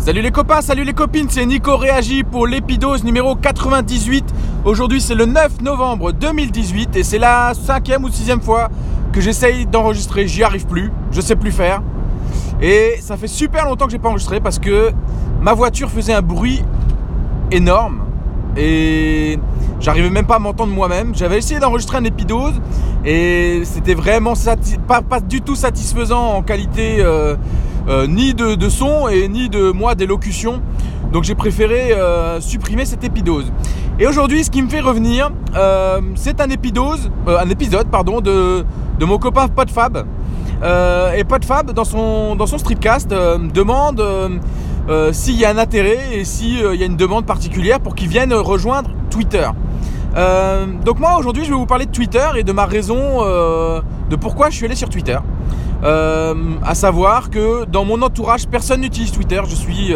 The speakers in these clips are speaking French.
Salut les copains, salut les copines, c'est Nico Réagi pour l'épidose numéro 98. Aujourd'hui c'est le 9 novembre 2018 et c'est la cinquième ou sixième fois que j'essaye d'enregistrer, j'y arrive plus, je sais plus faire. Et ça fait super longtemps que j'ai pas enregistré parce que ma voiture faisait un bruit énorme et j'arrivais même pas à m'entendre moi-même. J'avais essayé d'enregistrer un épidose et c'était vraiment pas, du tout satisfaisant en qualité euh, euh, ni de, son et ni de moi d'élocution. Donc j'ai préféré euh, supprimer cette épidose. Et aujourd'hui, ce qui me fait revenir, c'est un épidose, un épisode pardon de, mon copain Podfab. et Podfab dans son dans son streetcast demande euh, s'il y a un intérêt et s'il euh, y a une demande particulière pour qu'ils viennent rejoindre Twitter. Euh, donc moi aujourd'hui je vais vous parler de Twitter et de ma raison de pourquoi je suis allé sur Twitter. À savoir que dans mon entourage personne n'utilise Twitter, je suis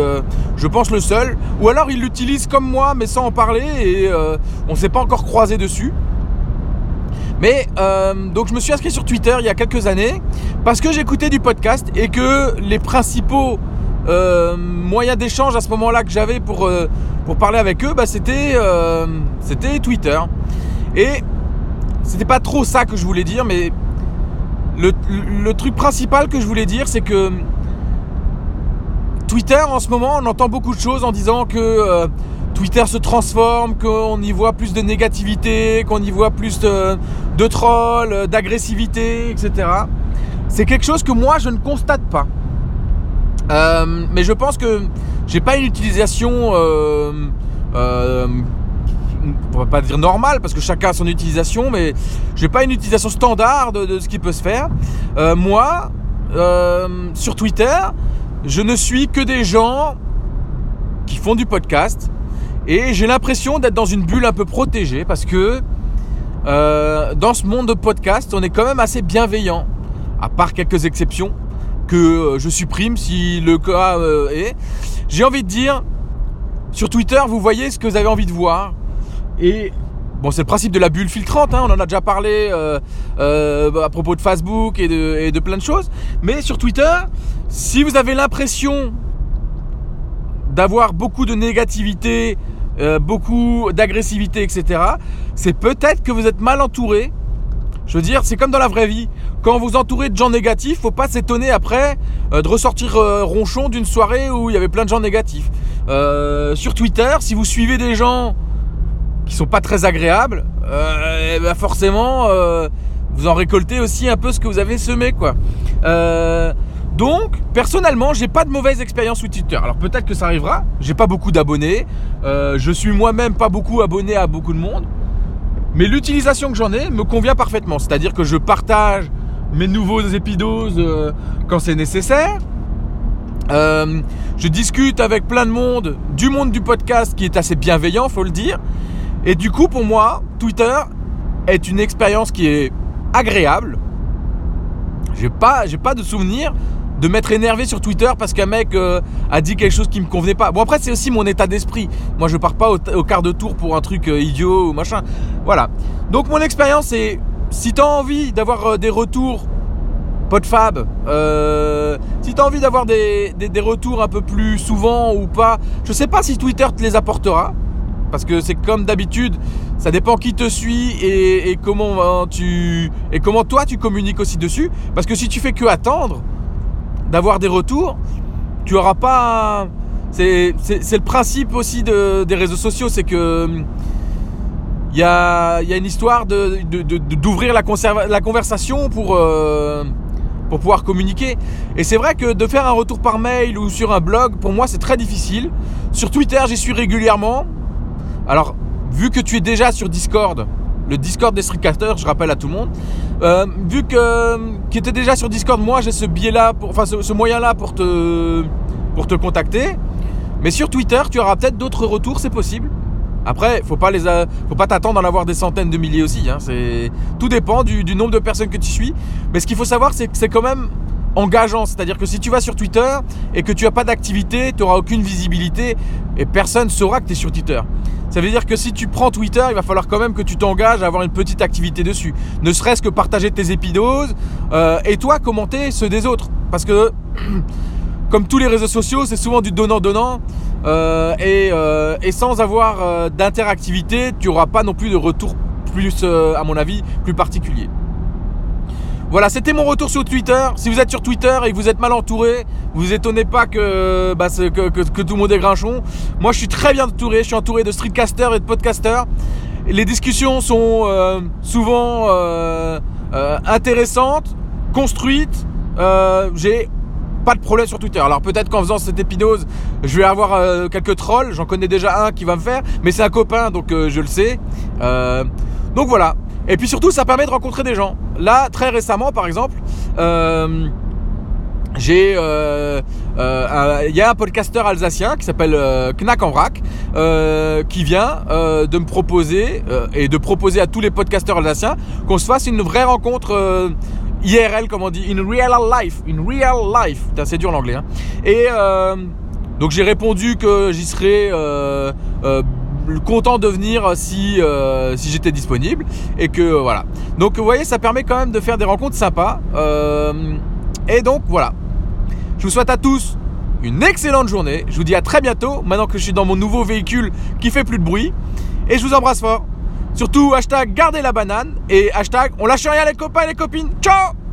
je pense le seul, ou alors ils l'utilisent comme moi mais sans en parler et on ne s'est pas encore croisé dessus. Mais donc je me suis inscrit sur Twitter il y a quelques années parce que j'écoutais du podcast et que les principaux euh, moyen d'échange à ce moment-là que j'avais pour, euh, pour parler avec eux, bah, c'était, euh, c'était Twitter. Et c'était pas trop ça que je voulais dire, mais le, truc principal que je voulais dire, c'est que Twitter en ce moment, on entend beaucoup de choses en disant que Twitter se transforme, qu'on y voit plus de négativité, qu'on y voit plus de, trolls, d'agressivité, etc. C'est quelque chose que moi je ne constate pas. Euh, mais je pense que j'ai pas une utilisation, euh, euh, on va pas dire normale parce que chacun a son utilisation, mais j'ai pas une utilisation standard de, ce qui peut se faire. Euh, moi, sur Twitter, je ne suis que des gens qui font du podcast et j'ai l'impression d'être dans une bulle un peu protégée parce que dans ce monde de podcast, on est quand même assez bienveillant, à part quelques exceptions que euh, je supprime si le cas euh, est. J'ai envie de dire, sur Twitter, vous voyez ce que vous avez envie de voir. Et bon, c'est le principe de la bulle filtrante, hein, on en a déjà parlé euh, à propos de Facebook et de, plein de choses. Mais sur Twitter, si vous avez l'impression d'avoir beaucoup de négativité, beaucoup d'agressivité, etc., c'est peut-être que vous êtes mal entouré je veux dire, c'est comme dans la vraie vie. Quand vous entourez de gens négatifs, faut pas s'étonner après euh, de ressortir euh, ronchon d'une soirée où il y avait plein de gens négatifs. Euh, sur Twitter, si vous suivez des gens qui sont pas très agréables, eh ben forcément, vous en récoltez aussi un peu ce que vous avez semé, quoi. donc, personnellement, j'ai pas de mauvaise expérience sur Twitter. Alors peut-être que ça arrivera. J'ai pas beaucoup d'abonnés. je suis moi-même pas beaucoup abonné à beaucoup de monde. Mais l'utilisation que j'en ai me convient parfaitement. C'est-à-dire que je partage mes nouveaux épidoses euh, quand c'est nécessaire. Euh, je discute avec plein de monde, du monde du podcast qui est assez bienveillant, faut le dire. Et du coup, pour moi, Twitter est une expérience qui est agréable. J'ai pas, pas de souvenir de m'être énervé sur Twitter parce qu'un mec euh, a dit quelque chose qui me convenait pas. Bon après c'est aussi mon état d'esprit. Moi je pars pas au, quart de tour pour un truc euh, idiot ou machin. Voilà. Donc mon expérience c'est si t'as envie d'avoir euh, des retours podfab, si t'as envie d'avoir des, retours un peu plus souvent ou pas, je sais pas si Twitter te les apportera. Parce que c'est comme d'habitude, ça dépend qui te suit et, comment tu et comment toi tu communiques aussi dessus. Parce que si tu fais que attendre, d'avoir des retours, tu auras pas. C'est le principe aussi de, des réseaux sociaux, c'est que il y a, y a, une histoire d'ouvrir de, la, conversation pour, euh, pour pouvoir communiquer. Et c'est vrai que de faire un retour par mail ou sur un blog, pour moi, c'est très difficile. Sur Twitter, j'y suis régulièrement. Alors, vu que tu es déjà sur Discord, le Discord des Streetcasters, je rappelle à tout le monde. Euh, vu que qui était déjà sur Discord, moi j'ai ce biais-là, enfin ce, moyen-là pour te pour te contacter. Mais sur Twitter, tu auras peut-être d'autres retours, c'est possible. Après, faut pas faut pas t'attendre d'en avoir des centaines de milliers aussi. Hein. Tout dépend du, nombre de personnes que tu suis. Mais ce qu'il faut savoir, c'est que c'est quand même engageant. C'est-à-dire que si tu vas sur Twitter et que tu n'as pas d'activité, tu n'auras aucune visibilité et personne saura que tu es sur Twitter. Ça veut dire que si tu prends Twitter, il va falloir quand même que tu t'engages à avoir une petite activité dessus. Ne serait-ce que partager tes épidoses euh, et toi commenter ceux des autres. Parce que comme tous les réseaux sociaux, c'est souvent du donnant-donnant. et, et, sans avoir d'interactivité, tu n'auras pas non plus de retour plus, à mon avis, plus particulier. Voilà, c'était mon retour sur Twitter. Si vous êtes sur Twitter et que vous êtes mal entouré, vous étonnez pas que, bah, tout le monde est grinchon. Moi, je suis très bien entouré. Je suis entouré de streetcasters et de podcasters. Les discussions sont euh, souvent euh, euh, intéressantes, construites. J'ai pas de problème sur Twitter. Alors peut-être qu'en faisant cette épinose, je vais avoir quelques trolls. J'en connais déjà un qui va me faire, mais c'est un copain, donc je le sais. donc voilà. Et puis surtout, ça permet de rencontrer des gens. Là, très récemment, par exemple, euh, j'ai, euh, euh, il y a un podcasteur alsacien qui s'appelle Knack en vrac, qui vient de me proposer et de proposer à tous les podcasteurs alsaciens qu'on se fasse une vraie rencontre. IRL, comme on dit, in real life, in real life. C'est dur l'anglais. Hein. Et donc j'ai répondu que j'y serais content de venir si, euh, si j'étais disponible. Et que euh, voilà. Donc vous voyez, ça permet quand même de faire des rencontres sympas. Euh, et donc voilà. Je vous souhaite à tous une excellente journée. Je vous dis à très bientôt. Maintenant que je suis dans mon nouveau véhicule qui fait plus de bruit. Et je vous embrasse fort. Surtout, hashtag gardez la banane. Et hashtag on lâche rien les copains et les copines. Ciao